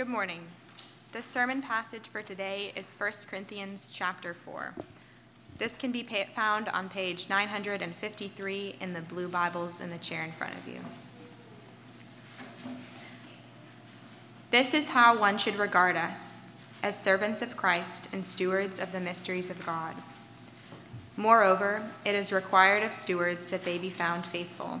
Good morning. The sermon passage for today is 1 Corinthians chapter 4. This can be found on page 953 in the blue Bibles in the chair in front of you. This is how one should regard us as servants of Christ and stewards of the mysteries of God. Moreover, it is required of stewards that they be found faithful.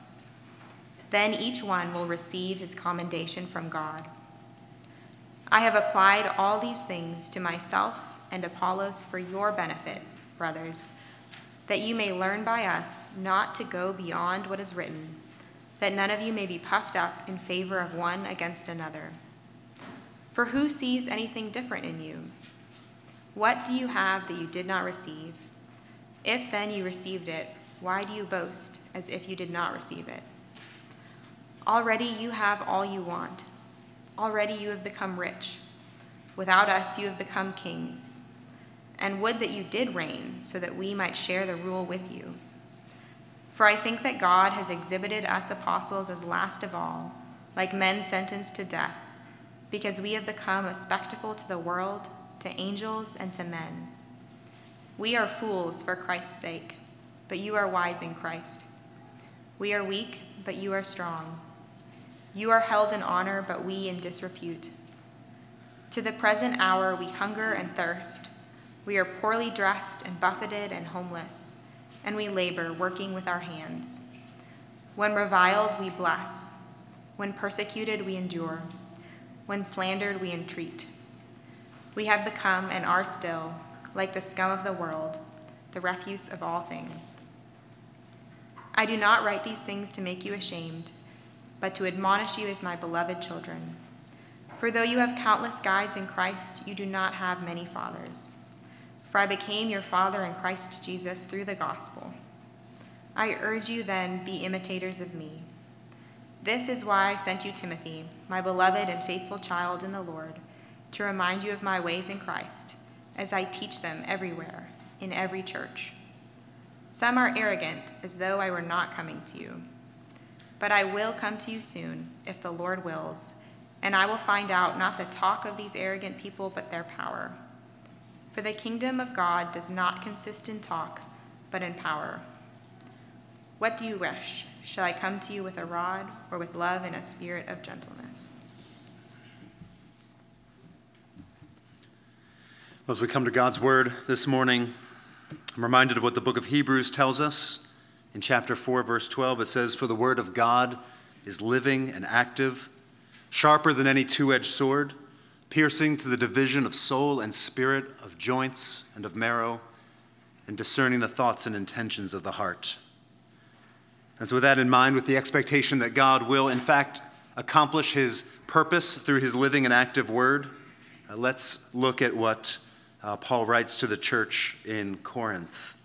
Then each one will receive his commendation from God. I have applied all these things to myself and Apollos for your benefit, brothers, that you may learn by us not to go beyond what is written, that none of you may be puffed up in favor of one against another. For who sees anything different in you? What do you have that you did not receive? If then you received it, why do you boast as if you did not receive it? Already you have all you want. Already you have become rich. Without us, you have become kings. And would that you did reign, so that we might share the rule with you. For I think that God has exhibited us apostles as last of all, like men sentenced to death, because we have become a spectacle to the world, to angels, and to men. We are fools for Christ's sake, but you are wise in Christ. We are weak, but you are strong. You are held in honor, but we in disrepute. To the present hour we hunger and thirst. We are poorly dressed and buffeted and homeless, and we labor, working with our hands. When reviled, we bless. When persecuted, we endure. When slandered, we entreat. We have become and are still, like the scum of the world, the refuse of all things. I do not write these things to make you ashamed but to admonish you as my beloved children. For though you have countless guides in Christ, you do not have many fathers. For I became your father in Christ Jesus through the gospel. I urge you then, be imitators of me. This is why I sent you Timothy, my beloved and faithful child in the Lord, to remind you of my ways in Christ, as I teach them everywhere, in every church. Some are arrogant, as though I were not coming to you. But I will come to you soon, if the Lord wills, and I will find out not the talk of these arrogant people, but their power. For the kingdom of God does not consist in talk, but in power. What do you wish? Shall I come to you with a rod, or with love and a spirit of gentleness? As we come to God's word this morning, I'm reminded of what the book of Hebrews tells us in chapter 4, verse 12, it says, For the word of God is living and active, sharper than any two edged sword, piercing to the division of soul and spirit, of joints and of marrow, and discerning the thoughts and intentions of the heart. And so, with that in mind, with the expectation that God will, in fact, accomplish his purpose through his living and active word, uh, let's look at what uh, Paul writes to the church in Corinth.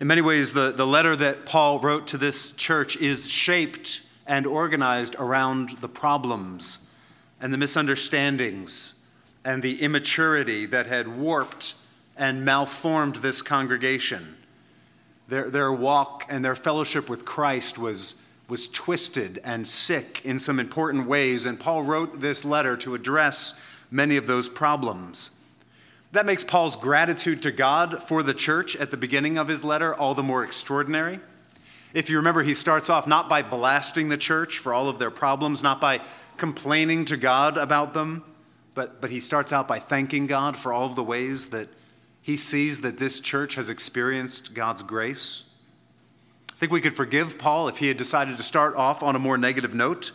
In many ways, the, the letter that Paul wrote to this church is shaped and organized around the problems and the misunderstandings and the immaturity that had warped and malformed this congregation. Their, their walk and their fellowship with Christ was, was twisted and sick in some important ways, and Paul wrote this letter to address many of those problems. That makes Paul's gratitude to God for the church at the beginning of his letter all the more extraordinary. If you remember, he starts off not by blasting the church for all of their problems, not by complaining to God about them, but, but he starts out by thanking God for all of the ways that he sees that this church has experienced God's grace. I think we could forgive Paul if he had decided to start off on a more negative note.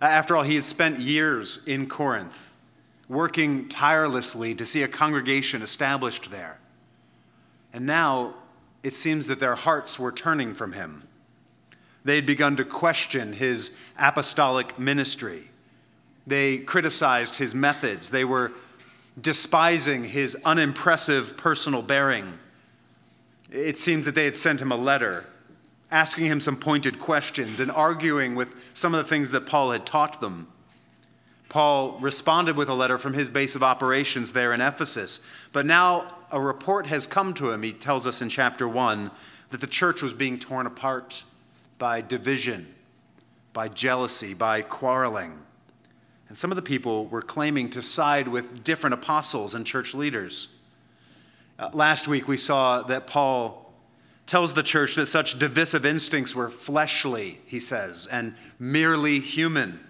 After all, he had spent years in Corinth working tirelessly to see a congregation established there. And now it seems that their hearts were turning from him. They had begun to question his apostolic ministry. They criticized his methods. They were despising his unimpressive personal bearing. It seems that they had sent him a letter asking him some pointed questions and arguing with some of the things that Paul had taught them. Paul responded with a letter from his base of operations there in Ephesus. But now a report has come to him, he tells us in chapter 1, that the church was being torn apart by division, by jealousy, by quarreling. And some of the people were claiming to side with different apostles and church leaders. Uh, last week we saw that Paul tells the church that such divisive instincts were fleshly, he says, and merely human.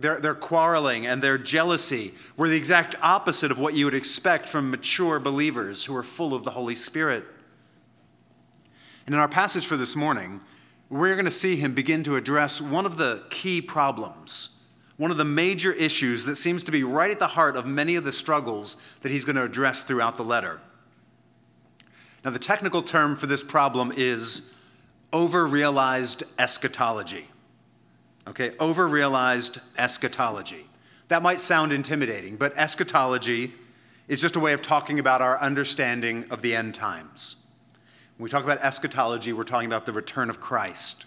Their, their quarreling and their jealousy were the exact opposite of what you would expect from mature believers who are full of the Holy Spirit. And in our passage for this morning, we're going to see him begin to address one of the key problems one of the major issues that seems to be right at the heart of many of the struggles that he's going to address throughout the letter. Now, the technical term for this problem is over-realized eschatology. Okay, over-realized eschatology. That might sound intimidating, but eschatology is just a way of talking about our understanding of the end times. When we talk about eschatology, we're talking about the return of Christ,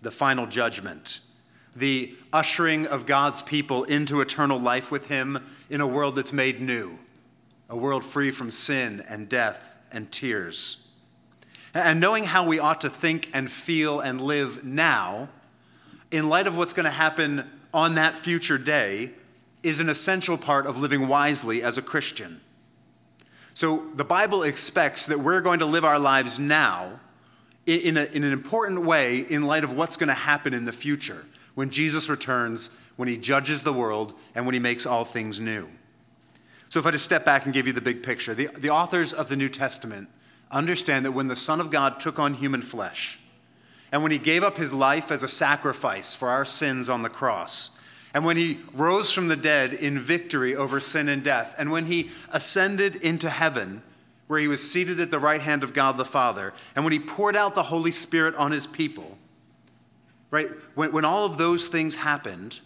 the final judgment, the ushering of God's people into eternal life with Him in a world that's made new, a world free from sin and death and tears. And knowing how we ought to think and feel and live now, in light of what's going to happen on that future day, is an essential part of living wisely as a Christian. So the Bible expects that we're going to live our lives now in, a, in an important way in light of what's going to happen in the future when Jesus returns, when he judges the world, and when he makes all things new. So, if I just step back and give you the big picture, the, the authors of the New Testament understand that when the Son of God took on human flesh, and when he gave up his life as a sacrifice for our sins on the cross, and when he rose from the dead in victory over sin and death, and when he ascended into heaven, where he was seated at the right hand of God the Father, and when he poured out the Holy Spirit on his people, right? When, when all of those things happened,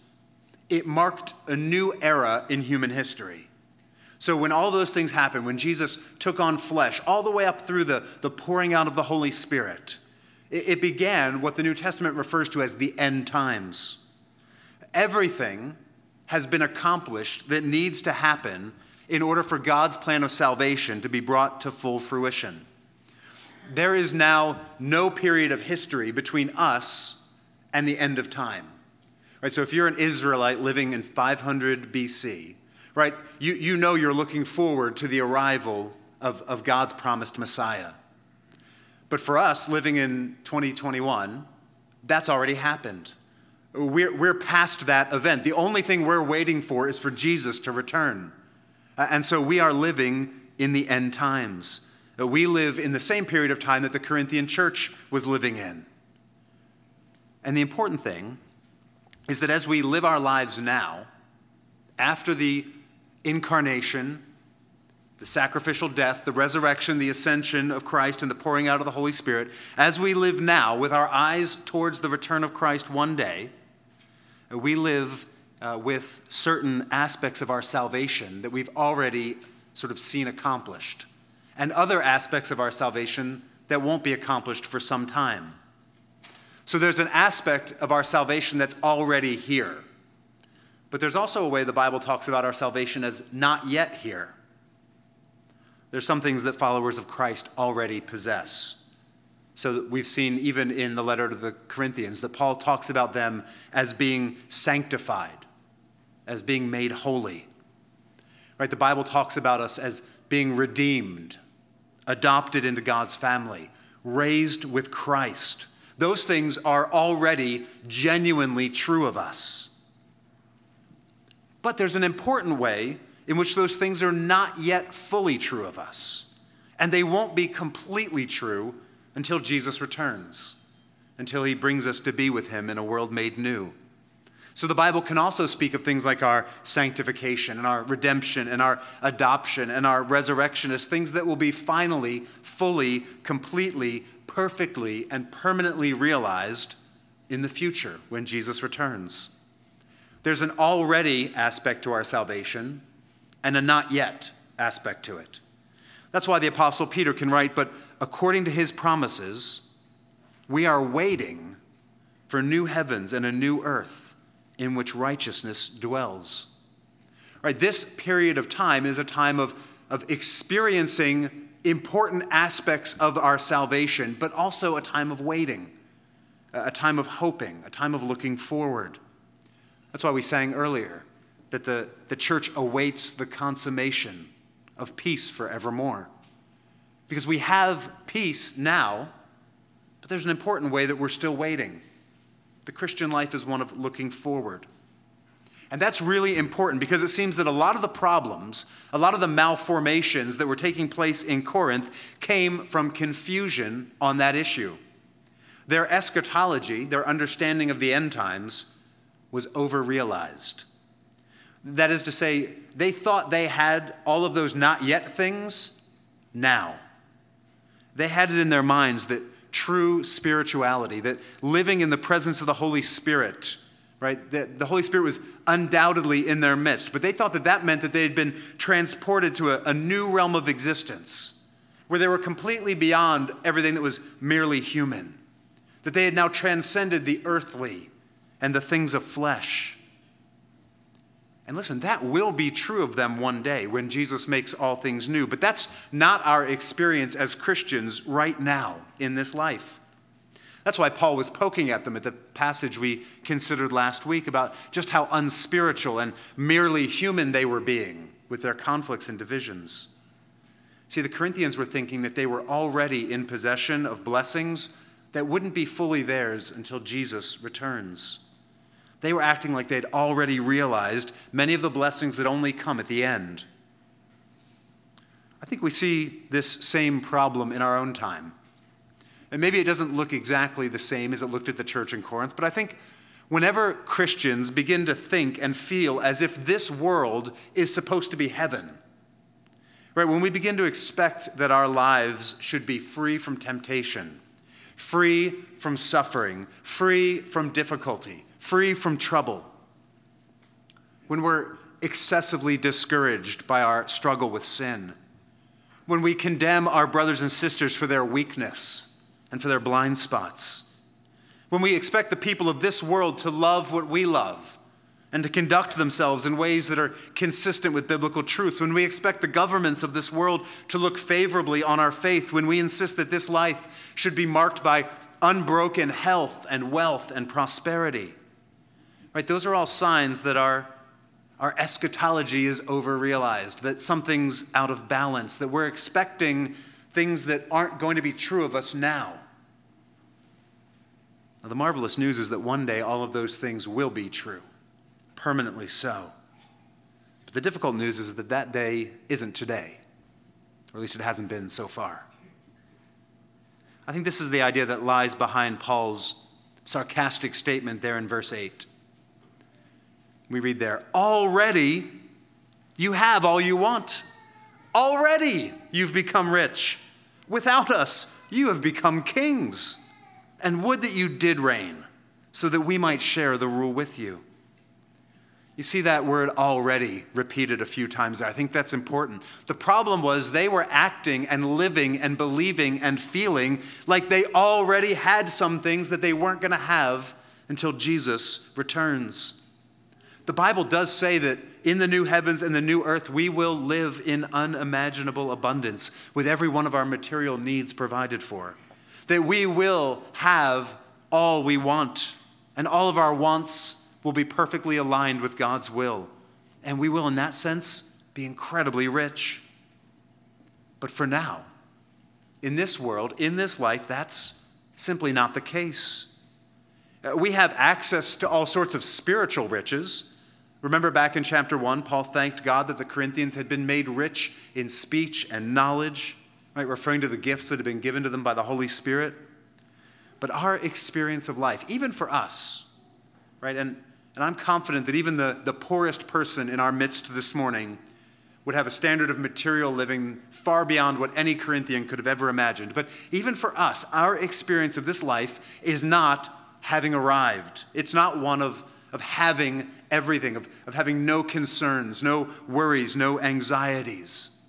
it marked a new era in human history. So, when all those things happened, when Jesus took on flesh, all the way up through the, the pouring out of the Holy Spirit, it, began what the New Testament refers to as the end times. Everything has been accomplished that needs to happen in order for God's plan of salvation to be brought to full fruition. There is now no period of history between us and the end of time. Right? So if you're an Israelite living in 500 BC, right, you, you know you're looking forward to the arrival of, of God's promised Messiah. But for us living in 2021, that's already happened. We're, we're past that event. The only thing we're waiting for is for Jesus to return. And so we are living in the end times. We live in the same period of time that the Corinthian church was living in. And the important thing is that as we live our lives now, after the incarnation, the sacrificial death, the resurrection, the ascension of Christ, and the pouring out of the Holy Spirit, as we live now with our eyes towards the return of Christ one day, we live uh, with certain aspects of our salvation that we've already sort of seen accomplished, and other aspects of our salvation that won't be accomplished for some time. So there's an aspect of our salvation that's already here. But there's also a way the Bible talks about our salvation as not yet here. There's some things that followers of Christ already possess. So we've seen even in the letter to the Corinthians that Paul talks about them as being sanctified, as being made holy. Right? The Bible talks about us as being redeemed, adopted into God's family, raised with Christ those things are already genuinely true of us. But there's an important way in which those things are not yet fully true of us. And they won't be completely true until Jesus returns, until he brings us to be with him in a world made new. So the Bible can also speak of things like our sanctification and our redemption and our adoption and our resurrection as things that will be finally, fully, completely perfectly and permanently realized in the future when Jesus returns. There's an already aspect to our salvation and a not yet aspect to it. That's why the Apostle Peter can write, But according to his promises, we are waiting for new heavens and a new earth in which righteousness dwells. Right, this period of time is a time of, of experiencing important aspects of our salvation, but also a time of waiting, a time of hoping, a time of looking forward. That's why we sang earlier that the, the church awaits the consummation of peace forevermore. Because we have peace now, but there's an important way that we're still waiting. The Christian life is one of looking forward. And that's really important because it seems that a lot of the problems, a lot of the malformations that were taking place in Corinth came from confusion on that issue. Their eschatology, their understanding of the end times, was overrealized. That is to say, they thought they had all of those not yet things now. They had it in their minds that true spirituality, that living in the presence of the Holy Spirit, right? That the Holy Spirit was undoubtedly in their midst, but they thought that that meant that they had been transported to a, a new realm of existence where they were completely beyond everything that was merely human, that they had now transcended the earthly and the things of flesh. And listen, that will be true of them one day when Jesus makes all things new. But that's not our experience as Christians right now in this life. That's why Paul was poking at them at the passage we considered last week about just how unspiritual and merely human they were being with their conflicts and divisions. See, the Corinthians were thinking that they were already in possession of blessings that wouldn't be fully theirs until Jesus returns. They were acting like they'd already realized many of the blessings that only come at the end. I think we see this same problem in our own time. And maybe it doesn't look exactly the same as it looked at the church in Corinth, but I think whenever Christians begin to think and feel as if this world is supposed to be heaven, right, when we begin to expect that our lives should be free from temptation, free from suffering, free from difficulty, free from trouble, when we're excessively discouraged by our struggle with sin, when we condemn our brothers and sisters for their weakness and for their blind spots, when we expect the people of this world to love what we love and to conduct themselves in ways that are consistent with biblical truths, when we expect the governments of this world to look favorably on our faith, when we insist that this life should be marked by unbroken health and wealth and prosperity Right? Those are all signs that our, our eschatology is overrealized, that something's out of balance, that we're expecting things that aren't going to be true of us now. Now, the marvelous news is that one day all of those things will be true, permanently so. But the difficult news is that that day isn't today, or at least it hasn't been so far. I think this is the idea that lies behind Paul's sarcastic statement there in verse 8. We read there, already you have all you want. Already you've become rich. Without us, you have become kings. And would that you did reign, so that we might share the rule with you. You see that word already repeated a few times there. I think that's important. The problem was they were acting and living and believing and feeling like they already had some things that they weren't going to have until Jesus returns. The Bible does say that in the new heavens and the new earth, we will live in unimaginable abundance with every one of our material needs provided for. That we will have all we want, and all of our wants will be perfectly aligned with God's will. And we will, in that sense, be incredibly rich. But for now, in this world, in this life, that's simply not the case. Uh, we have access to all sorts of spiritual riches Remember back in chapter 1, Paul thanked God that the Corinthians had been made rich in speech and knowledge, right, referring to the gifts that had been given to them by the Holy Spirit. But our experience of life, even for us, right, and, and I'm confident that even the, the poorest person in our midst this morning would have a standard of material living far beyond what any Corinthian could have ever imagined. But even for us, our experience of this life is not having arrived. It's not one of, of having everything, of, of having no concerns, no worries, no anxieties.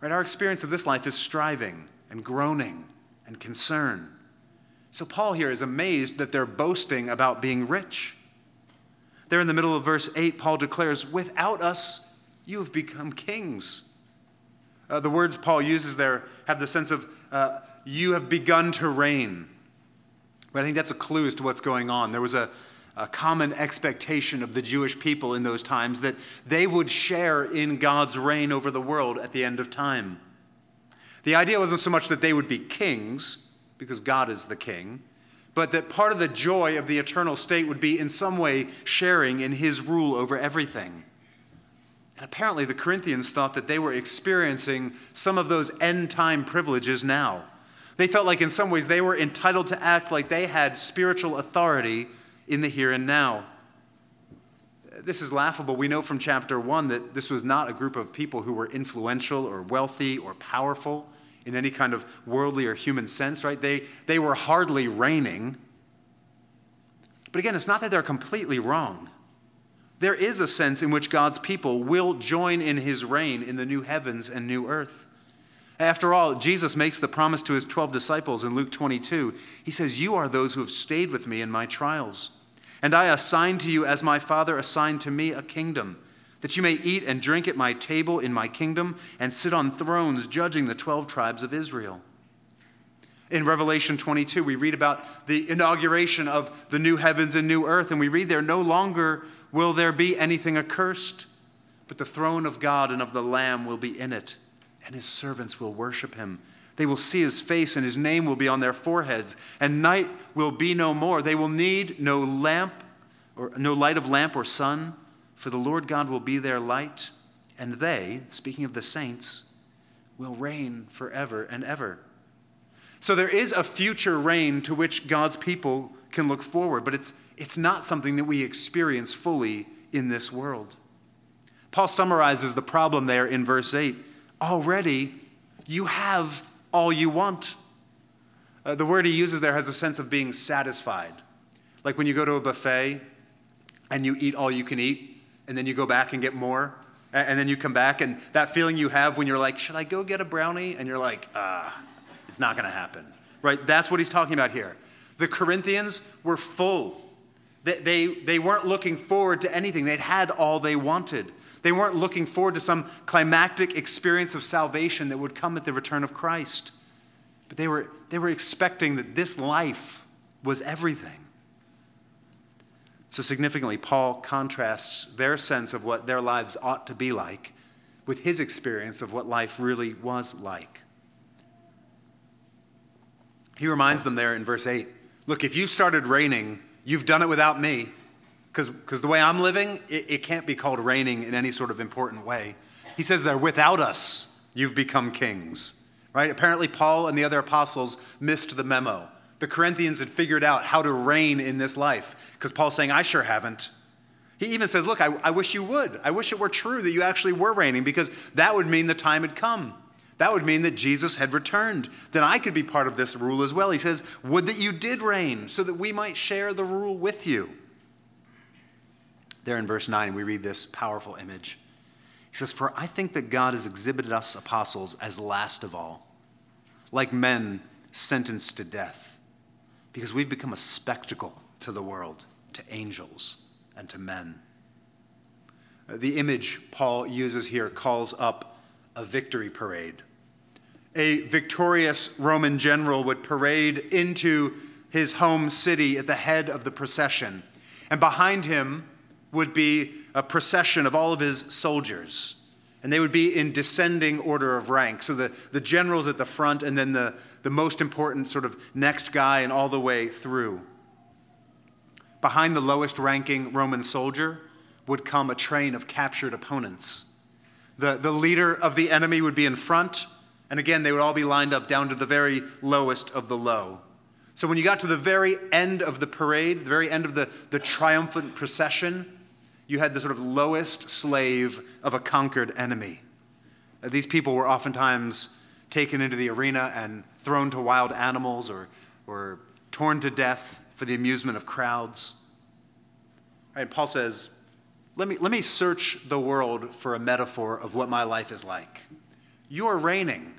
Right? Our experience of this life is striving and groaning and concern. So Paul here is amazed that they're boasting about being rich. There in the middle of verse 8, Paul declares, Without us, you have become kings. Uh, the words Paul uses there have the sense of, uh, you have begun to reign. But I think that's a clue as to what's going on. There was a, a common expectation of the Jewish people in those times that they would share in God's reign over the world at the end of time. The idea wasn't so much that they would be kings, because God is the king, but that part of the joy of the eternal state would be in some way sharing in his rule over everything. And apparently, the Corinthians thought that they were experiencing some of those end time privileges now. They felt like, in some ways, they were entitled to act like they had spiritual authority in the here and now. This is laughable. We know from chapter 1 that this was not a group of people who were influential or wealthy or powerful in any kind of worldly or human sense, right? They, they were hardly reigning. But again, it's not that they're completely wrong. There is a sense in which God's people will join in his reign in the new heavens and new earth. After all, Jesus makes the promise to his 12 disciples in Luke 22. He says, You are those who have stayed with me in my trials. And I assign to you, as my Father assigned to me, a kingdom, that you may eat and drink at my table in my kingdom and sit on thrones judging the 12 tribes of Israel. In Revelation 22, we read about the inauguration of the new heavens and new earth, and we read there, No longer will there be anything accursed, but the throne of God and of the Lamb will be in it, and his servants will worship him. They will see his face, and his name will be on their foreheads, and night will be no more. They will need no lamp or no light of lamp or sun, for the Lord God will be their light, and they, speaking of the saints, will reign forever and ever. So there is a future reign to which God's people can look forward, but it's, it's not something that we experience fully in this world. Paul summarizes the problem there in verse 8. Already you have all you want. Uh, the word he uses there has a sense of being satisfied. Like when you go to a buffet and you eat all you can eat, and then you go back and get more, and, and then you come back, and that feeling you have when you're like, Should I go get a brownie? And you're like, Ah, it's not to happen. Right? That's what he's talking about here. The Corinthians were full. They, they, they weren't looking forward to anything, they'd had all they wanted. They weren't looking forward to some climactic experience of salvation that would come at the return of Christ. But they were, they were expecting that this life was everything. So, significantly, Paul contrasts their sense of what their lives ought to be like with his experience of what life really was like. He reminds them there in verse 8 look, if you started reigning, you've done it without me. Because the way I'm living, it, it can't be called reigning in any sort of important way. He says there, without us, you've become kings. Right? Apparently, Paul and the other apostles missed the memo. The Corinthians had figured out how to reign in this life. Because Paul's saying, I sure haven't. He even says, Look, I, I wish you would. I wish it were true that you actually were reigning, because that would mean the time had come. That would mean that Jesus had returned. Then I could be part of this rule as well. He says, Would that you did reign, so that we might share the rule with you. There in verse 9, we read this powerful image. He says, For I think that God has exhibited us apostles as last of all, like men sentenced to death, because we've become a spectacle to the world, to angels, and to men. The image Paul uses here calls up a victory parade. A victorious Roman general would parade into his home city at the head of the procession, and behind him would be a procession of all of his soldiers. And they would be in descending order of rank. So the, the general's at the front, and then the, the most important sort of next guy, and all the way through. Behind the lowest ranking Roman soldier would come a train of captured opponents. The, the leader of the enemy would be in front, and again, they would all be lined up down to the very lowest of the low. So when you got to the very end of the parade, the very end of the, the triumphant procession, you had the sort of lowest slave of a conquered enemy. These people were oftentimes taken into the arena and thrown to wild animals or, or torn to death for the amusement of crowds. Right, Paul says, let me, let me search the world for a metaphor of what my life is like. You are reigning.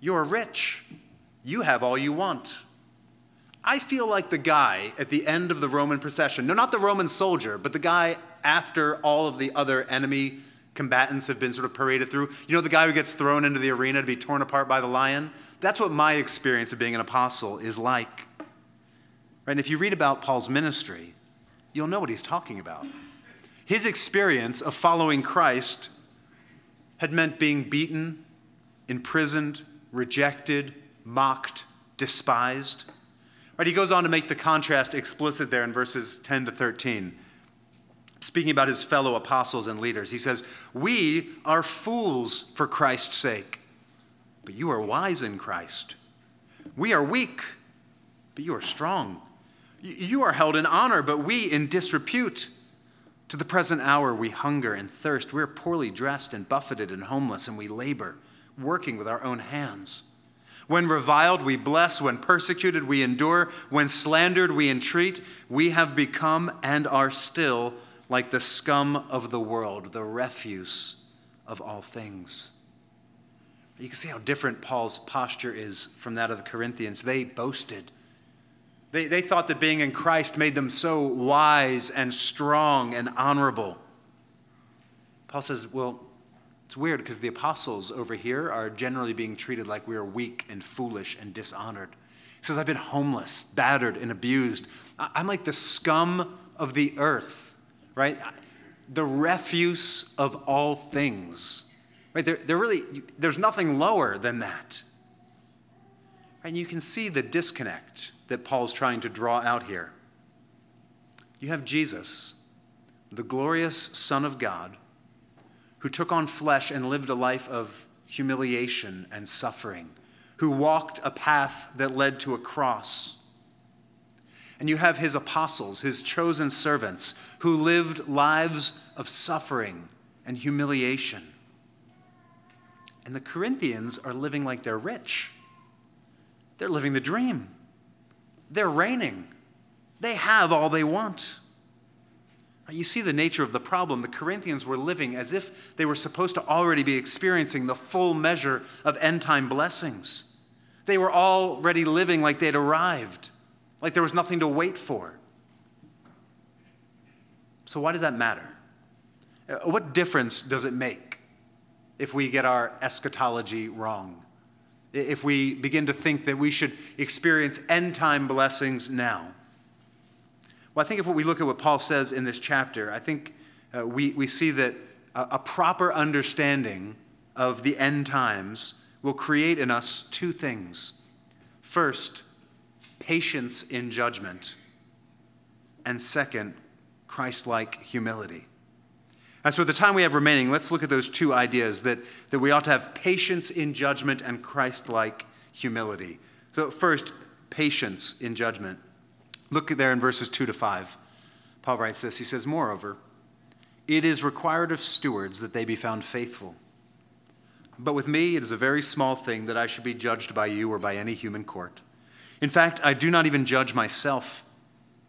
You are rich. You have all you want. I feel like the guy at the end of the Roman procession. No, not the Roman soldier, but the guy after all of the other enemy combatants have been sort of paraded through. You know, the guy who gets thrown into the arena to be torn apart by the lion? That's what my experience of being an apostle is like. Right? And if you read about Paul's ministry, you'll know what he's talking about. His experience of following Christ had meant being beaten, imprisoned, rejected, mocked, despised. Right, he goes on to make the contrast explicit there in verses 10 to 13. Speaking about his fellow apostles and leaders, he says, We are fools for Christ's sake, but you are wise in Christ. We are weak, but you are strong. You are held in honor, but we in disrepute. To the present hour, we hunger and thirst. We're poorly dressed and buffeted and homeless, and we labor, working with our own hands. When reviled, we bless. When persecuted, we endure. When slandered, we entreat. We have become and are still like the scum of the world, the refuse of all things. You can see how different Paul's posture is from that of the Corinthians. They boasted they, they thought that being in Christ made them so wise and strong and honorable. Paul says, well, it's weird because the apostles over here are generally being treated like we are weak and foolish and dishonored. He says, I've been homeless, battered, and abused. I'm like the scum of the earth, right? The refuse of all things. Right? They're, they're really, there's nothing lower than that. And you can see the disconnect that Paul's trying to draw out here. You have Jesus, the glorious Son of God, who took on flesh and lived a life of humiliation and suffering, who walked a path that led to a cross. And you have his apostles, his chosen servants, who lived lives of suffering and humiliation. And the Corinthians are living like they're rich. They're living the dream. They're reigning. They have all they want. You see the nature of the problem. The Corinthians were living as if they were supposed to already be experiencing the full measure of end time blessings. They were already living like they'd arrived, like there was nothing to wait for. So, why does that matter? Uh, what difference does it make if we get our eschatology wrong? if we begin to think that we should experience end time blessings now. Well, I think if we look at what Paul says in this chapter, I think uh, we, we see that a, a proper understanding of the end times will create in us two things. First, patience in judgment, and second, Christ like humility. And so, at the time we have remaining, let's look at those two ideas that, that we ought to have patience in judgment and Christ like humility. So, first, patience in judgment. Look there in verses 2 to 5. Paul writes this He says, Moreover, it is required of stewards that they be found faithful. But with me, it is a very small thing that I should be judged by you or by any human court. In fact, I do not even judge myself,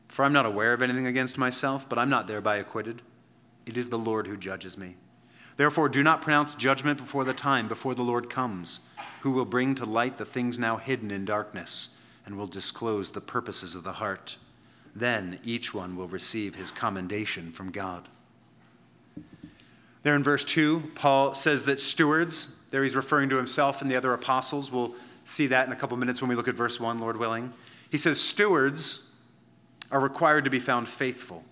for I'm not aware of anything against myself, but I'm not thereby acquitted. It is the Lord who judges me. Therefore, do not pronounce judgment before the time, before the Lord comes, who will bring to light the things now hidden in darkness and will disclose the purposes of the heart. Then each one will receive his commendation from God. There in verse 2, Paul says that stewards, there he's referring to himself and the other apostles. We'll see that in a couple minutes when we look at verse 1, Lord willing. He says, Stewards are required to be found faithful.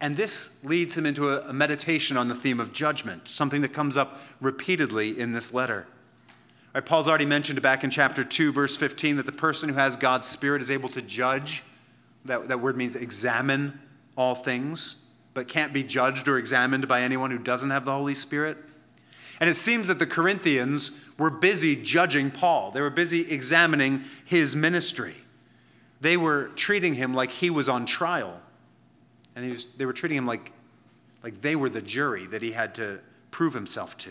And this leads him into a, meditation on the theme of judgment, something that comes up repeatedly in this letter. Right, Paul's already mentioned back in chapter 2, verse 15, that the person who has God's Spirit is able to judge. That, that word means examine all things, but can't be judged or examined by anyone who doesn't have the Holy Spirit. And it seems that the Corinthians were busy judging Paul, they were busy examining his ministry. They were treating him like he was on trial and was, they were treating him like, like they were the jury that he had to prove himself to.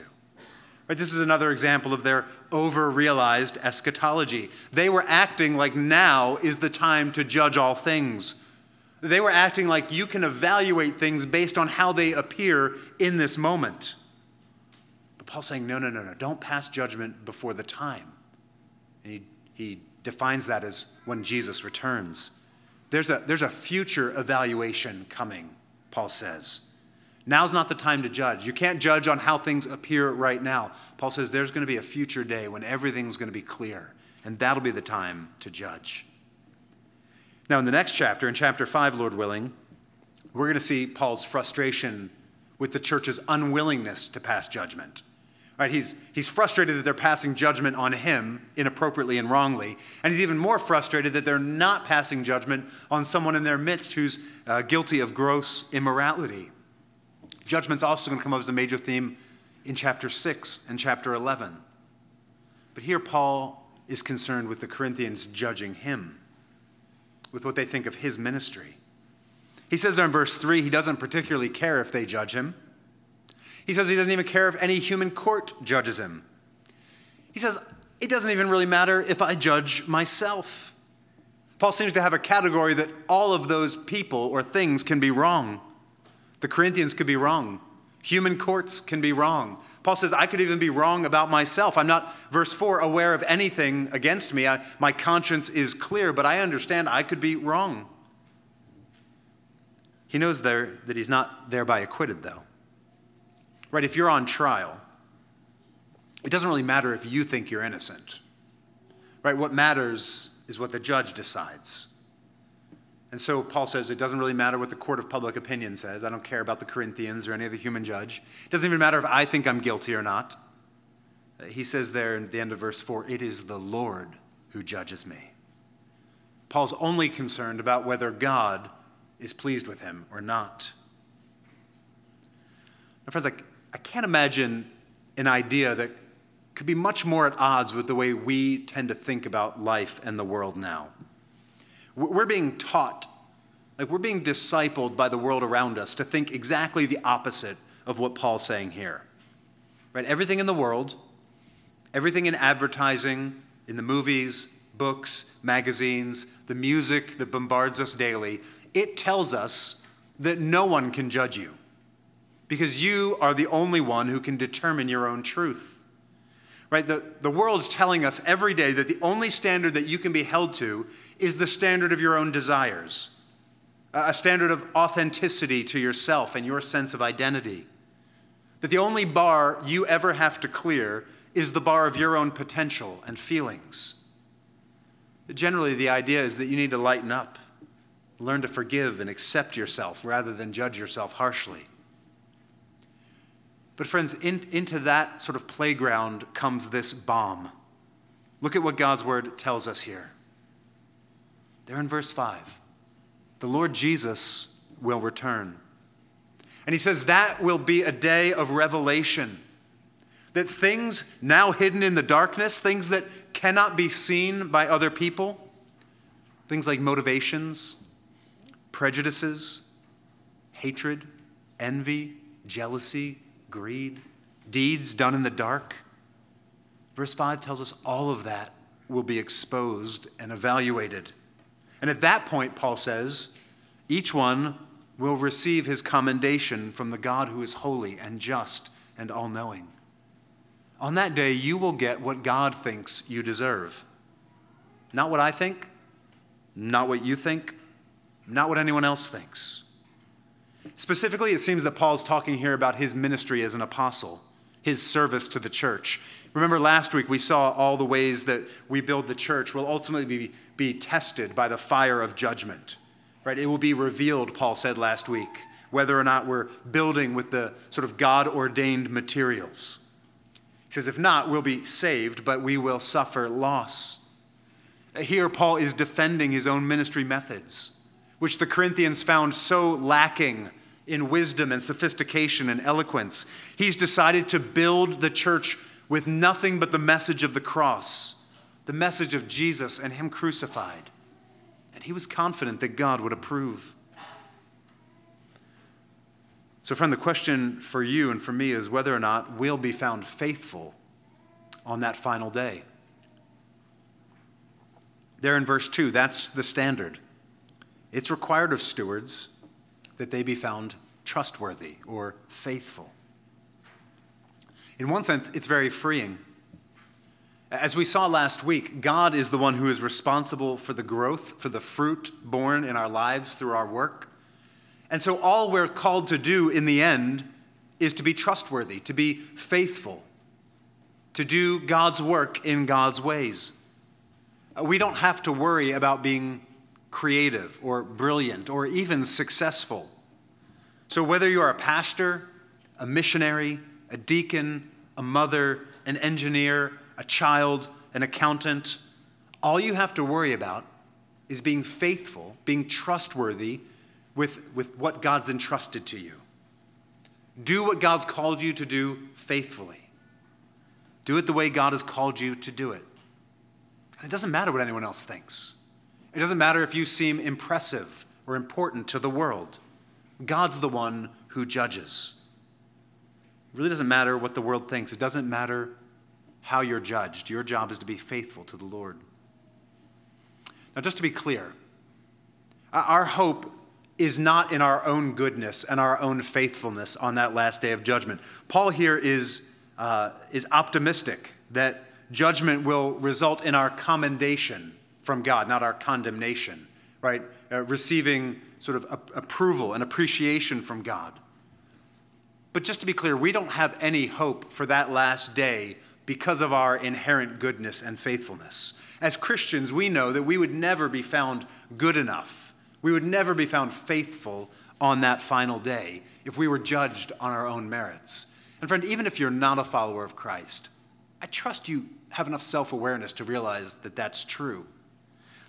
Right, this is another example of their over realized eschatology. They were acting like now is the time to judge all things. They were acting like you can evaluate things based on how they appear in this moment. Paul's saying, no, no, no, no, don't pass judgment before the time. And he, he defines that as when Jesus returns. There's a, there's a future evaluation coming, Paul says. Now's not the time to judge. You can't judge on how things appear right now. Paul says there's going to be a future day when everything's going to be clear, and that'll be the time to judge. Now, in the next chapter, in chapter 5, Lord willing, we're going to see Paul's frustration with the church's unwillingness to pass judgment. Right, he's, he's frustrated that they're passing judgment on him inappropriately and wrongly. And he's even more frustrated that they're not passing judgment on someone in their midst who's uh, guilty of gross immorality. Judgment's also going to come up as a major theme in chapter 6 and chapter 11. But here, Paul is concerned with the Corinthians judging him, with what they think of his ministry. He says there in verse 3 he doesn't particularly care if they judge him. He says he doesn't even care if any human court judges him. He says, it doesn't even really matter if I judge myself. Paul seems to have a category that all of those people or things can be wrong. The Corinthians could be wrong. Human courts can be wrong. Paul says, I could even be wrong about myself. I'm not, verse 4, aware of anything against me. I, my conscience is clear, but I understand I could be wrong. He knows there that he's not thereby acquitted, though. Right? If you're on trial, it doesn't really matter if you think you're innocent. Right? What matters is what the judge decides. And so Paul says it doesn't really matter what the court of public opinion says. I don't care about the Corinthians or any other human judge. It doesn't even matter if I think I'm guilty or not. He says there in the end of verse 4 it is the Lord who judges me. Paul's only concerned about whether God is pleased with him or not. My friends, like, I can't imagine an idea that could be much more at odds with the way we tend to think about life and the world now. We're being taught, like we're being discipled by the world around us to think exactly the opposite of what Paul's saying here. Right? Everything in the world, everything in advertising, in the movies, books, magazines, the music that bombards us daily, it tells us that no one can judge you because you are the only one who can determine your own truth. Right? The, the world's telling us every day that the only standard that you can be held to is the standard of your own desires, a standard of authenticity to yourself and your sense of identity. That the only bar you ever have to clear is the bar of your own potential and feelings. Generally, the idea is that you need to lighten up, learn to forgive and accept yourself rather than judge yourself harshly. But, friends, in, into that sort of playground comes this bomb. Look at what God's word tells us here. There in verse 5 the Lord Jesus will return. And he says that will be a day of revelation. That things now hidden in the darkness, things that cannot be seen by other people, things like motivations, prejudices, hatred, envy, jealousy, greed, deeds done in the dark. Verse 5 tells us all of that will be exposed and evaluated. And at that point, Paul says, each one will receive his commendation from the God who is holy and just and all knowing. On that day, you will get what God thinks you deserve. Not what I think, not what you think, not what anyone else thinks. Specifically, it seems that Paul's talking here about his ministry as an apostle, his service to the church. Remember last week we saw all the ways that we build the church will ultimately be, be tested by the fire of judgment. Right? It will be revealed, Paul said last week, whether or not we're building with the sort of God ordained materials. He says, if not, we'll be saved, but we will suffer loss. Here, Paul is defending his own ministry methods which the Corinthians found so lacking in wisdom and sophistication and eloquence. He's decided to build the church with nothing but the message of the cross, the message of Jesus and Him crucified. And he was confident that God would approve. So, friend, the question for you and for me is whether or not we'll be found faithful on that final day. There in verse 2, that's the standard. It's required of stewards that they be found trustworthy or faithful. In one sense, it's very freeing. As we saw last week, God is the one who is responsible for the growth, for the fruit born in our lives through our work. And so, all we're called to do in the end is to be trustworthy, to be faithful, to do God's work in God's ways. Uh, we don't have to worry about being creative or brilliant or even successful. So, whether you're a pastor, a missionary, a deacon, a mother, an engineer, a child, an accountant, all you have to worry about is being faithful, being trustworthy with, with what God's entrusted to you. Do what God's called you to do faithfully. Do it the way God has called you to do it. And it doesn't matter what anyone else thinks. It doesn't matter if you seem impressive or important to the world. God's the one who judges. It really doesn't matter what the world thinks. It doesn't matter how you're judged. Your job is to be faithful to the Lord. Now, just to be clear, our hope is not in our own goodness and our own faithfulness on that last day of judgment. Paul here is, uh, is optimistic that judgment will result in our commendation from God, not our condemnation, right? Uh, receiving sort of a- approval and appreciation from God. But just to be clear, we don't have any hope for that last day because of our inherent goodness and faithfulness. As Christians, we know that we would never be found good enough. We would never be found faithful on that final day if we were judged on our own merits. And friend, even if you're not a follower of Christ, I trust you have enough self awareness to realize that that's true.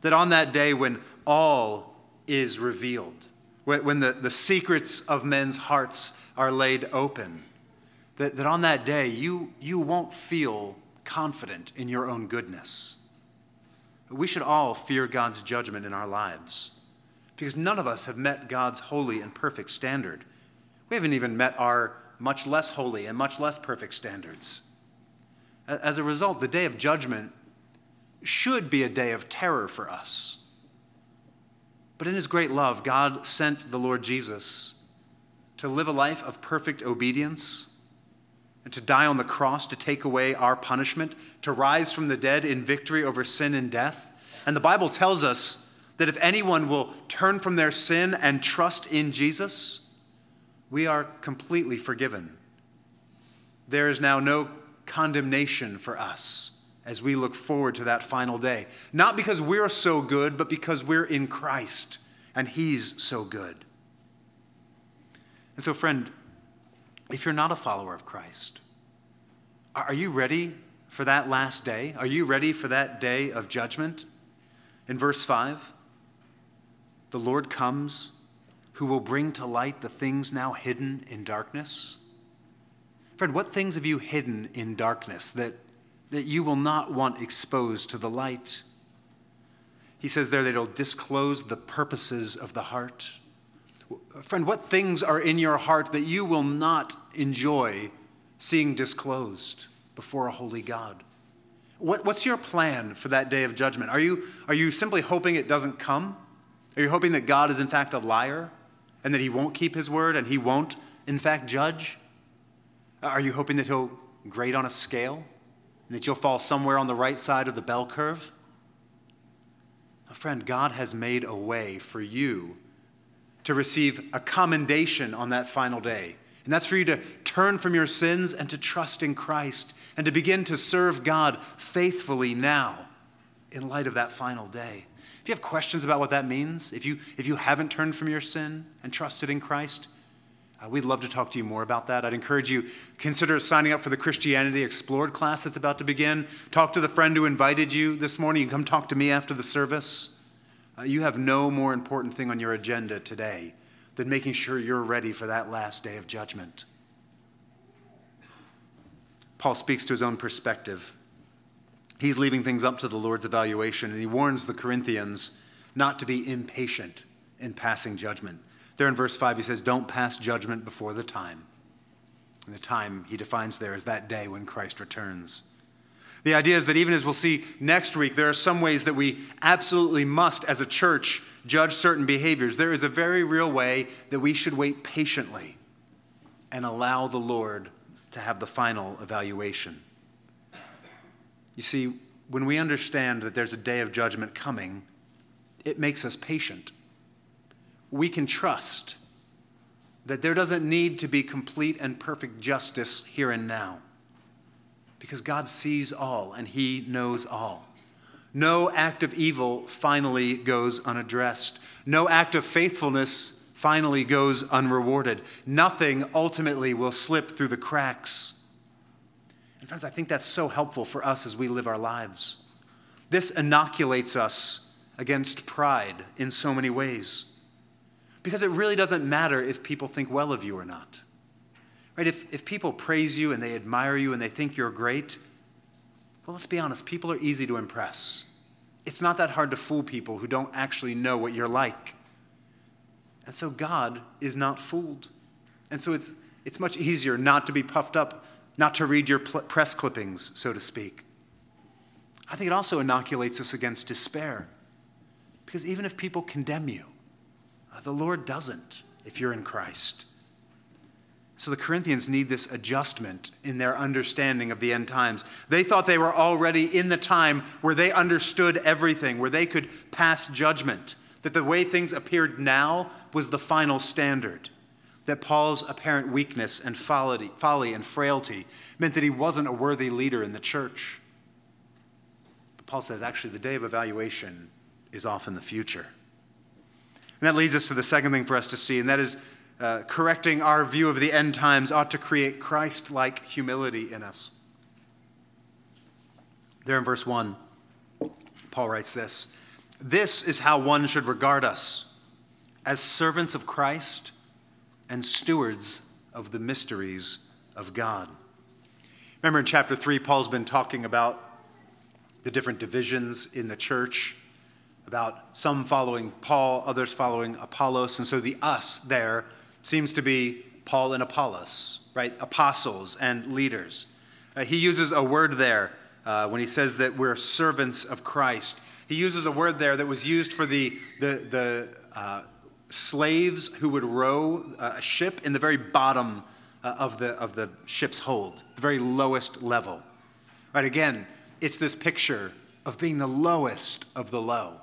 That on that day when all is revealed, when the, the secrets of men's hearts are laid open, that, that on that day you, you won't feel confident in your own goodness. We should all fear God's judgment in our lives because none of us have met God's holy and perfect standard. We haven't even met our much less holy and much less perfect standards. As a result, the day of judgment should be a day of terror for us. But in His great love, God sent the Lord Jesus to live a life of perfect obedience and to die on the cross to take away our punishment, to rise from the dead in victory over sin and death. And the Bible tells us that if anyone will turn from their sin and trust in Jesus, we are completely forgiven. There is now no condemnation for us as we look forward to that final day. Not because we're so good, but because we're in Christ and He's so good. And so, friend, if you're not a follower of Christ, are you ready for that last day? Are you ready for that day of judgment? In verse 5, the Lord comes who will bring to light the things now hidden in darkness. Friend, what things have you hidden in darkness that, that you will not want exposed to the light? He says there that it'll disclose the purposes of the heart. Friend, what things are in your heart that you will not enjoy seeing disclosed before a holy God? What, what's your plan for that day of judgment? Are you, are you simply hoping it doesn't come? Are you hoping that God is in fact a liar and that he won't keep his word and he won't in fact judge? Are you hoping that he'll grade on a scale and that you'll fall somewhere on the right side of the bell curve? Now, friend, God has made a way for you to receive a commendation on that final day. And that's for you to turn from your sins and to trust in Christ and to begin to serve God faithfully now in light of that final day. If you have questions about what that means, if you, if you haven't turned from your sin and trusted in Christ, uh, we'd love to talk to you more about that. I'd encourage you consider signing up for the Christianity Explored class that's about to begin. Talk to the friend who invited you this morning. You can come talk to me after the service. Uh, you have no more important thing on your agenda today than making sure you're ready for that last day of judgment. Paul speaks to his own perspective. He's leaving things up to the Lord's evaluation, and he warns the Corinthians not to be impatient in passing judgment. There in verse 5, he says, Don't pass judgment before the time. And the time he defines there is that day when Christ returns. The idea is that even as we'll see next week, there are some ways that we absolutely must, as a church, judge certain behaviors, there is a very real way that we should wait patiently and allow the Lord to have the final evaluation. You see, when we understand that there's a day of judgment coming, it makes us patient. We can trust that there doesn't need to be complete and perfect justice here and now because God sees all and He knows all. No act of evil finally goes unaddressed. No act of faithfulness finally goes unrewarded. Nothing ultimately will slip through the cracks. And, friends, I think that's so helpful for us as we live our lives. This inoculates us against pride in so many ways. Because it really doesn't matter if people think well of you or not. Right? If, if people praise you and they admire you and they think you're great, well, let's be honest, people are easy to impress. It's not that hard to fool people who don't actually know what you're like. And so God is not fooled. And so it's, it's much easier not to be puffed up, not to read your pl- press clippings, so to speak. I think it also inoculates us against despair. Because even if people condemn you, Uh, the Lord doesn't if you're in Christ. So the Corinthians need this adjustment in their understanding of the end times. They thought they were already in the time where they understood everything, where they could pass judgment, that the way things appeared now was the final standard, that Paul's apparent weakness and folly, folly and frailty meant that he wasn't a worthy leader in the church. But Paul says actually, the day of evaluation is off in the future. And that leads us to the second thing for us to see, and that is uh, correcting our view of the end times ought to create Christ like humility in us. There in verse 1, Paul writes this This is how one should regard us as servants of Christ and stewards of the mysteries of God. Remember in chapter 3, Paul's been talking about the different divisions in the church, about some following Paul, others following Apollos. And so the us there seems to be Paul and Apollos, right? Apostles and leaders. Uh, he uses a word there uh, when he says that we're servants of Christ. He uses a word there that was used for the, the, the uh, slaves who would row a ship in the very bottom uh, of, the, of the ship's hold, the very lowest level. Right, again, it's this picture of being the lowest of the low.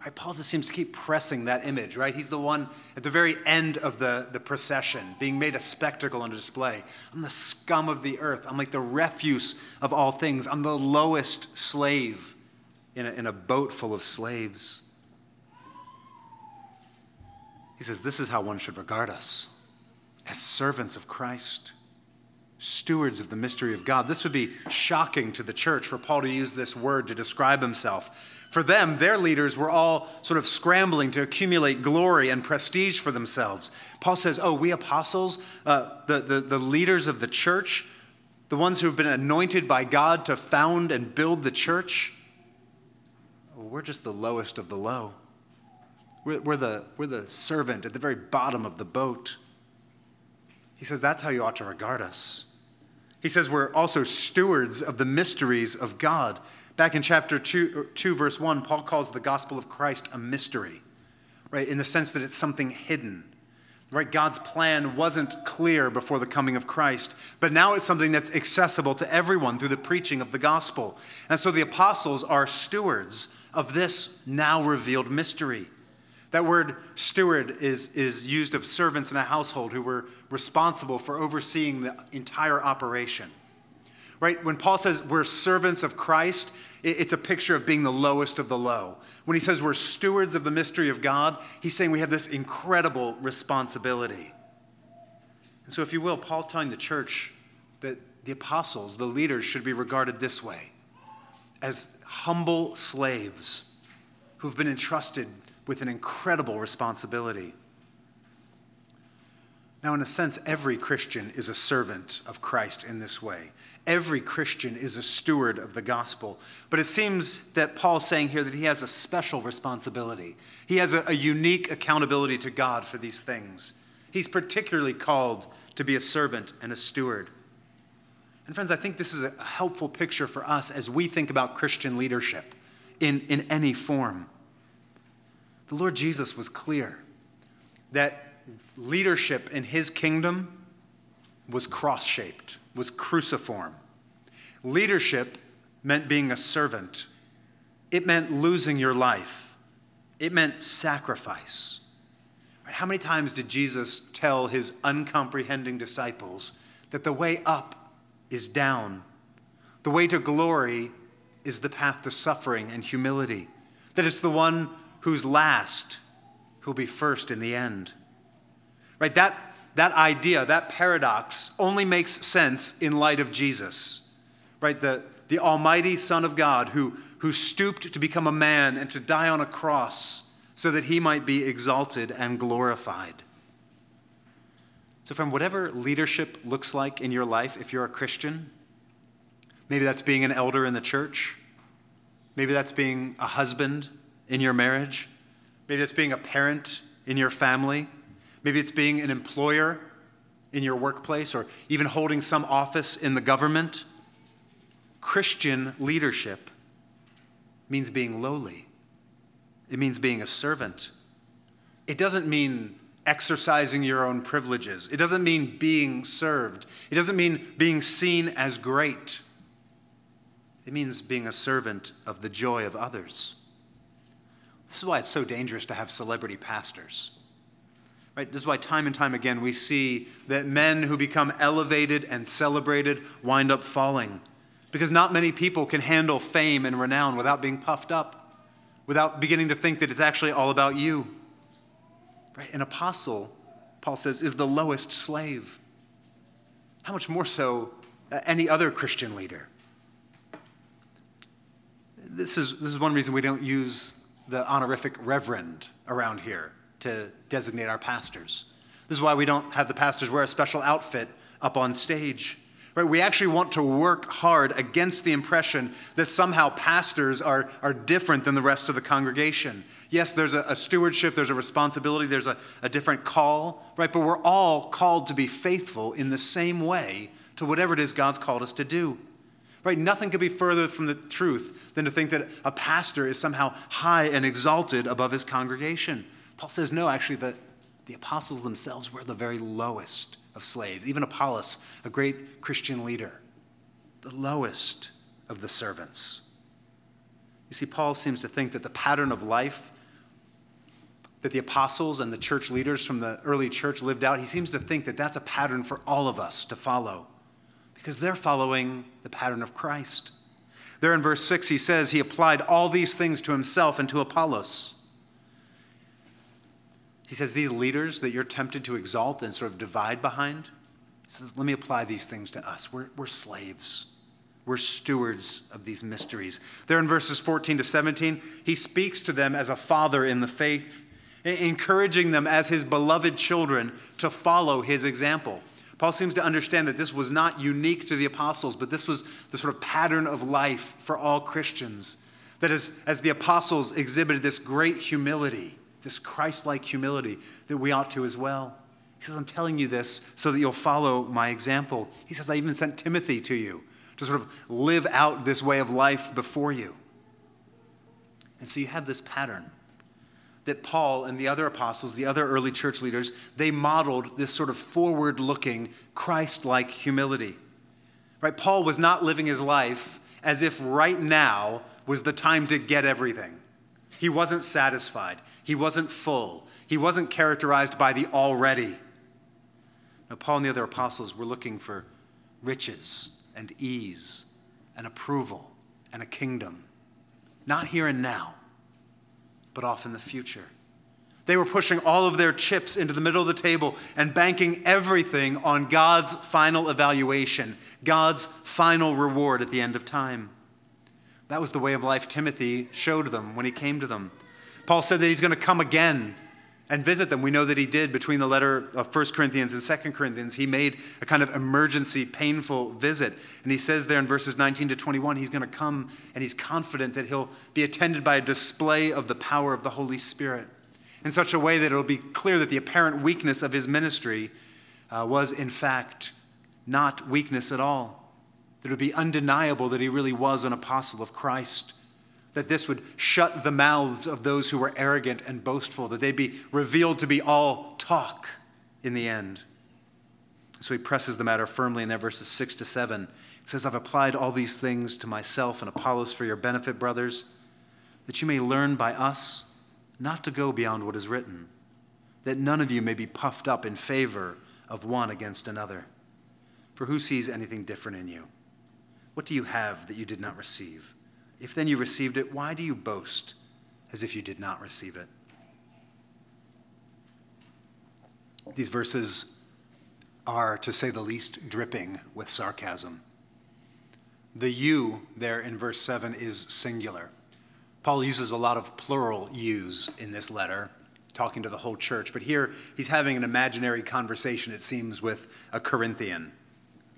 Right? Paul just seems to keep pressing that image, right? He's the one at the very end of the, the procession, being made a spectacle and display. I'm the scum of the earth. I'm like the refuse of all things. I'm the lowest slave in a, in a boat full of slaves. He says, This is how one should regard us as servants of Christ, stewards of the mystery of God. This would be shocking to the church for Paul to use this word to describe himself for them, their leaders were all sort of scrambling to accumulate glory and prestige for themselves. Paul says, Oh, we apostles, uh, the, the, the leaders of the church, the ones who have been anointed by God to found and build the church, well, we're just the lowest of the low. We're, we're, the, we're the servant at the very bottom of the boat. He says, That's how you ought to regard us. He says, We're also stewards of the mysteries of God. Back in chapter 2, 2, verse 1, Paul calls the gospel of Christ a mystery, right? In the sense that it's something hidden. Right? God's plan wasn't clear before the coming of Christ, but now it's something that's accessible to everyone through the preaching of the gospel. And so the apostles are stewards of this now revealed mystery. That word steward is, is used of servants in a household who were responsible for overseeing the entire operation. Right? When Paul says we're servants of Christ, it's a picture of being the lowest of the low. When he says we're stewards of the mystery of God, he's saying we have this incredible responsibility. And so, if you will, Paul's telling the church that the apostles, the leaders, should be regarded this way as humble slaves who've been entrusted with an incredible responsibility. Now, in a sense, every Christian is a servant of Christ in this way. Every Christian is a steward of the gospel. But it seems that Paul's saying here that he has a special responsibility. He has a, a unique accountability to God for these things. He's particularly called to be a servant and a steward. And, friends, I think this is a helpful picture for us as we think about Christian leadership in, in any form. The Lord Jesus was clear that leadership in his kingdom was cross shaped, was cruciform. Leadership meant being a servant, it meant losing your life, it meant sacrifice. How many times did Jesus tell his uncomprehending disciples that the way up is down? The way to glory is the path to suffering and humility, that it's the one who's last who'll be first in the end. Right? That, that idea, that paradox, only makes sense in light of Jesus. Right? The, the Almighty Son of God who, who stooped to become a man and to die on a cross so that he might be exalted and glorified. So, from whatever leadership looks like in your life, if you're a Christian, maybe that's being an elder in the church, maybe that's being a husband in your marriage, maybe that's being a parent in your family, maybe it's being an employer in your workplace, or even holding some office in the government. Christian leadership means being lowly, it means being a servant. It doesn't mean exercising your own privileges, it doesn't mean being served, it doesn't mean being seen as great. It means being a servant of the joy of others. This is why it's so dangerous to have celebrity pastors. Right? This is why time and time again we see that men who become elevated and celebrated wind up falling because not many people can handle fame and renown without being puffed up, without beginning to think that it's actually all about you. Right? An apostle, Paul says, is the lowest slave. How much more so uh, any other Christian leader? This is, this is one reason we don't use the honorific reverend around here to designate our pastors. This is why we don't have the pastors wear a special outfit up on stage. Right? We actually want to work hard against the impression that somehow pastors are, are different than the rest of the congregation. Yes, there's a, a stewardship, there's a responsibility, there's a, a different call, right? But we're all called to be faithful in the same way to whatever it is God's called us to do. Right? Nothing could be further from the truth than to think that a pastor is somehow high and exalted above his congregation. Paul says, no, actually, the, the apostles themselves were the very lowest of slaves. Even Apollos, a great Christian leader, the lowest of the servants. You see, Paul seems to think that the pattern of life that the apostles and the church leaders from the early church lived out, he seems to think that that's a pattern for all of us to follow because they're following the pattern of Christ. There in verse 6, he says he applied all these things to himself and to Apollos he says, These leaders that you're tempted to exalt and sort of divide behind, he says, Let me apply these things to us. We're, we're slaves. We're stewards of these mysteries. There in verses 14 to 17, he speaks to them as a father in the faith, encouraging them as his beloved children to follow his example. Paul seems to understand that this was not unique to the apostles, but this was the sort of pattern of life for all Christians. That as, as the apostles exhibited this great humility, this Christ like humility that we ought to as well. He says, I'm telling you this so that you'll follow my example. He says, I even sent Timothy to you to sort of live out this way of life before you. And so you have this pattern that Paul and the other apostles, the other early church leaders, they modeled this sort of forward looking, Christ like humility. Right? Paul was not living his life as if right now was the time to get everything. He wasn't satisfied. He wasn't full. He wasn't characterized by the already. Now, Paul and the other apostles were looking for riches and ease and approval and a kingdom. Not here and now, but off in the future. They were pushing all of their chips into the middle of the table and banking everything on God's final evaluation, God's final reward at the end of time. That was the way of life Timothy showed them when he came to them. Paul said that he's going to come again and visit them. We know that he did between the letter of 1 Corinthians and 2 Corinthians. He made a kind of emergency, painful visit. And he says there in verses 19 to 21, he's going to come and he's confident that he'll be attended by a display of the power of the Holy Spirit in such a way that it'll be clear that the apparent weakness of his ministry uh, was, in fact, not weakness at all. That it would be undeniable that he really was an apostle of Christ that this would shut the mouths of those who were arrogant and boastful, that they'd be revealed to be all talk in the end. So he presses the matter firmly in there, verses 6 to 7. He says, I've applied all these things to myself and Apollos for your benefit, brothers, that you may learn by us not to go beyond what is written, that none of you may be puffed up in favor of one against another. For who sees anything different in you? What do you have that you did not receive? If then you received it, why do you boast as if you did not receive it? These verses are, to say the least, dripping with sarcasm. The you there in verse 7 is singular. Paul uses a lot of plural yous in this letter, talking to the whole church, but here he's having an imaginary conversation, it seems, with a Corinthian.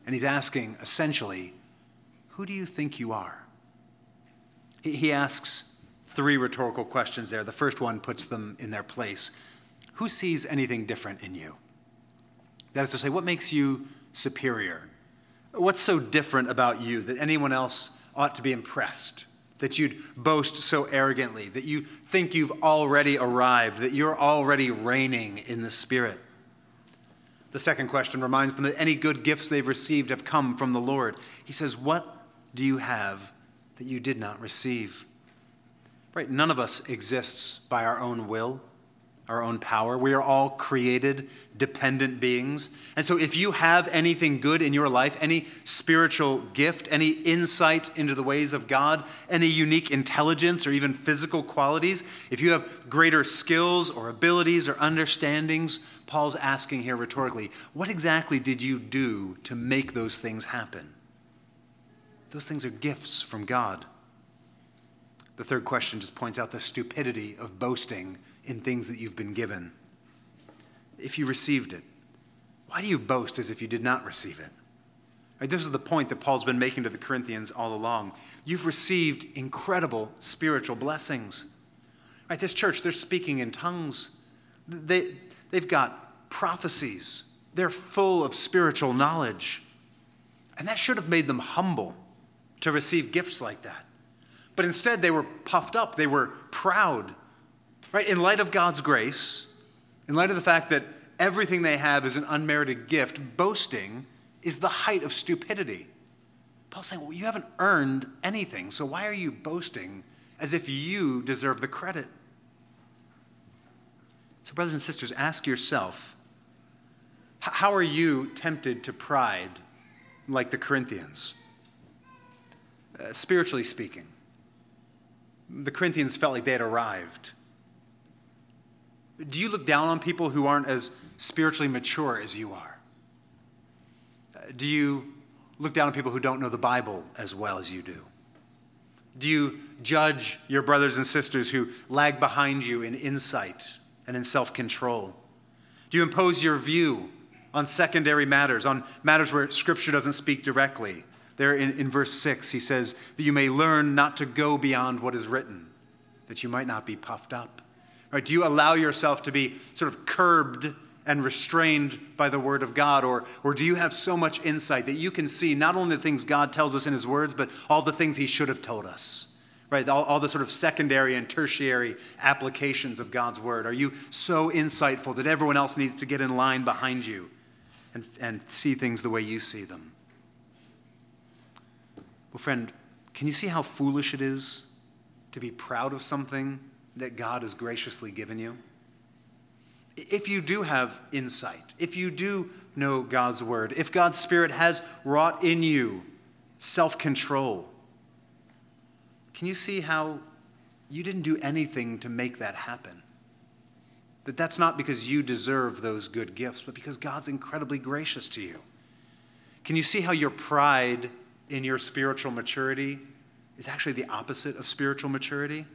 And he's asking, essentially, Who do you think you are? He asks three rhetorical questions there. The first one puts them in their place Who sees anything different in you? That is to say, what makes you superior? What's so different about you that anyone else ought to be impressed? That you'd boast so arrogantly, that you think you've already arrived, that you're already reigning in the Spirit. The second question reminds them that any good gifts they've received have come from the Lord. He says, What do you have that you did not receive? Right? None of us exists by our own will our own power. We are all created, dependent beings. And so, if you have anything good in your life, any spiritual gift, any insight into the ways of God, any unique intelligence or even physical qualities, if you have greater skills or abilities or understandings, Paul's asking here rhetorically, what exactly did you do to make those things happen? Those things are gifts from God. The third question just points out the stupidity of boasting in things that you've been given. If you received it, why do you boast as if you did not receive it? Right, this is the point that Paul's been making to the Corinthians all along. You've received incredible spiritual blessings. Right, this church, they're speaking in tongues. They, they've got prophecies. They're full of spiritual knowledge. And that should have made them humble to receive gifts like that. But instead, they were puffed up, they were proud, Right? In light of God's grace, in light of the fact that everything they have is an unmerited gift, boasting is the height of stupidity. Paul's saying, well, you haven't earned anything, so why are you boasting as if you deserve the credit? So, brothers and sisters, ask yourself how are you tempted to pride like the Corinthians? Uh, spiritually speaking, the Corinthians felt like they had arrived. Do you look down on people who aren't as spiritually mature as you are? Uh, do you look down on people who don't know the Bible as well as you do? Do you judge your brothers and sisters who lag behind you in insight and in self control? Do you impose your view on secondary matters, on matters where Scripture doesn't speak directly? There in, in verse 6, he says that you may learn not to go beyond what is written, that you might not be puffed up. Right? Do you allow yourself to be sort of curbed and restrained by the Word of God? Or, or do you have so much insight that you can see not only the things God tells us in His words, but all the things He should have told us? Right? All, all the sort of secondary and tertiary applications of God's Word. Are you so insightful that everyone else needs to get in line behind you and, and see things the way you see them? Well, friend, can you see how foolish it is to be proud of something that God has graciously given you? If you do have insight, if you do know God's word, if God's Spirit has wrought in you self control, can you see how you didn't do anything to make that happen? That that's not because you deserve those good gifts, but because God's incredibly gracious to you. Can you see how your pride in your spiritual maturity is actually the opposite of spiritual maturity?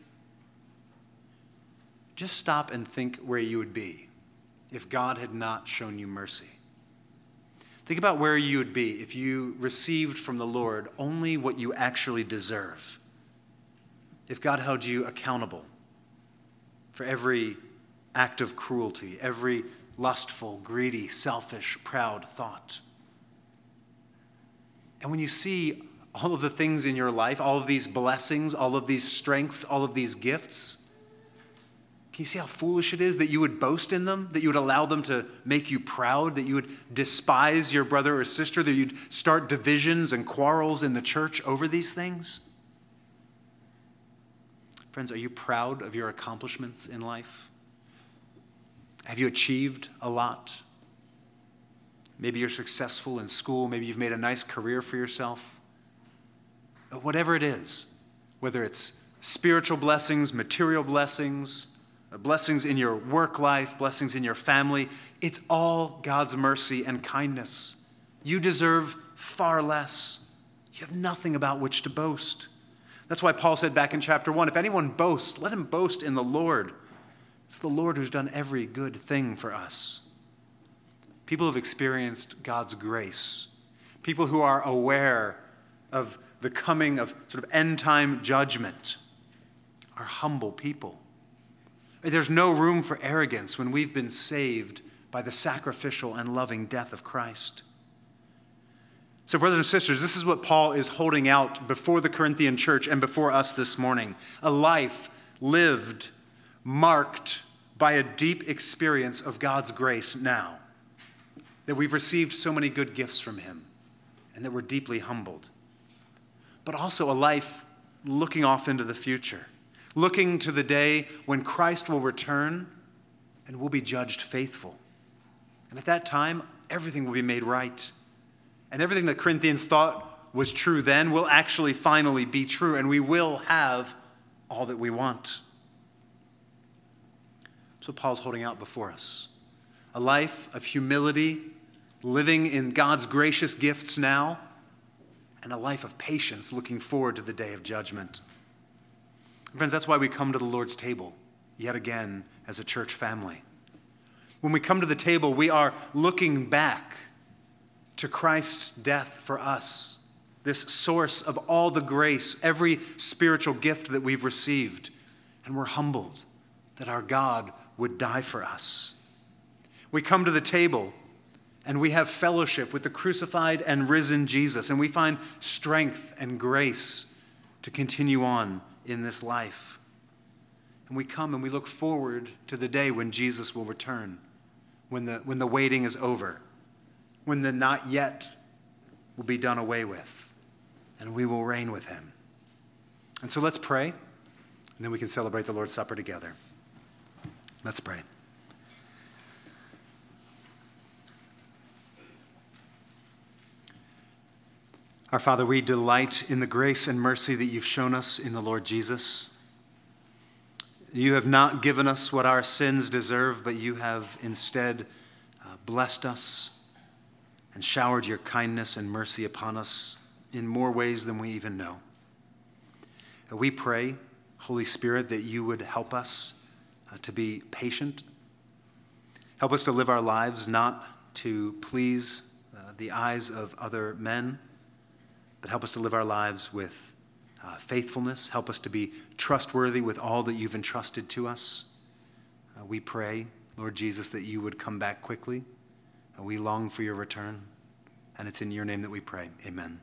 just stop and think where you would be if God had not shown you mercy. Think about where you would be if you received from the Lord only what you actually deserve. If God held you accountable for every act of cruelty, every lustful, greedy, selfish, proud thought. And when you see all of the things in your life, all of these blessings, all of these strengths, all of these gifts, can you see how foolish it is that you would boast in them, that you would allow them to make you proud, that you would despise your brother or sister, that you'd start divisions and quarrels in the church over these things? Friends, are you proud of your accomplishments in life? Have you achieved a lot? Maybe you're successful in school, maybe you've made a nice career for yourself. Whatever it is, whether it's spiritual blessings, material blessings, blessings in your work life, blessings in your family. It's all God's mercy and kindness. You deserve far less. You have nothing about which to boast. That's why Paul said back in chapter 1 if anyone boasts, let him boast in the Lord. It's the Lord who's done every good thing for us. People have experienced God's grace, people who are aware of the coming of sort of end time judgment are humble people. There's no room for arrogance when we've been saved by the sacrificial and loving death of Christ. So, brothers and sisters, this is what Paul is holding out before the Corinthian church and before us this morning a life lived, marked by a deep experience of God's grace now. That we've received so many good gifts from Him and that we're deeply humbled. But also a life looking off into the future looking to the day when Christ will return and will be judged faithful. And at that time, everything will be made right. And everything that Corinthians thought was true then will actually finally be true, and we will have all that we want. That's what Paul's holding out before us a life of humility, living in God's gracious gifts now, and a life of patience looking forward to the day of judgment. Friends, that's why we come to the Lord's table yet again as a church family. When we come to the table, we are looking back to Christ's death for us, this source of all the grace, every spiritual gift that we've received. And we're humbled that our God would die for us. We come to the table and we have fellowship with the crucified and risen Jesus, and we find strength and grace to continue on in this life. And we come and we look forward to the day when Jesus will return, when the, when the waiting is over, when the not yet will be done away with, and we will reign with him. And so let's pray, and then we can celebrate the Lord's Supper together. Let's pray. Our Father, we delight in the grace and mercy that you've shown us in the Lord Jesus. You have not given us what our sins deserve, but you have instead uh, blessed us and showered your kindness and mercy upon us in more ways than we even know. We pray, Holy Spirit, that you would help us uh, to be patient. Help us to live our lives not to please uh, the eyes of other men but help us to live our lives with uh, faithfulness. Help us to be trustworthy with all that you've entrusted to us. Uh, we pray, Lord Jesus, that you would come back quickly. Uh, we long for your return. And it's in your name that we pray. Amen.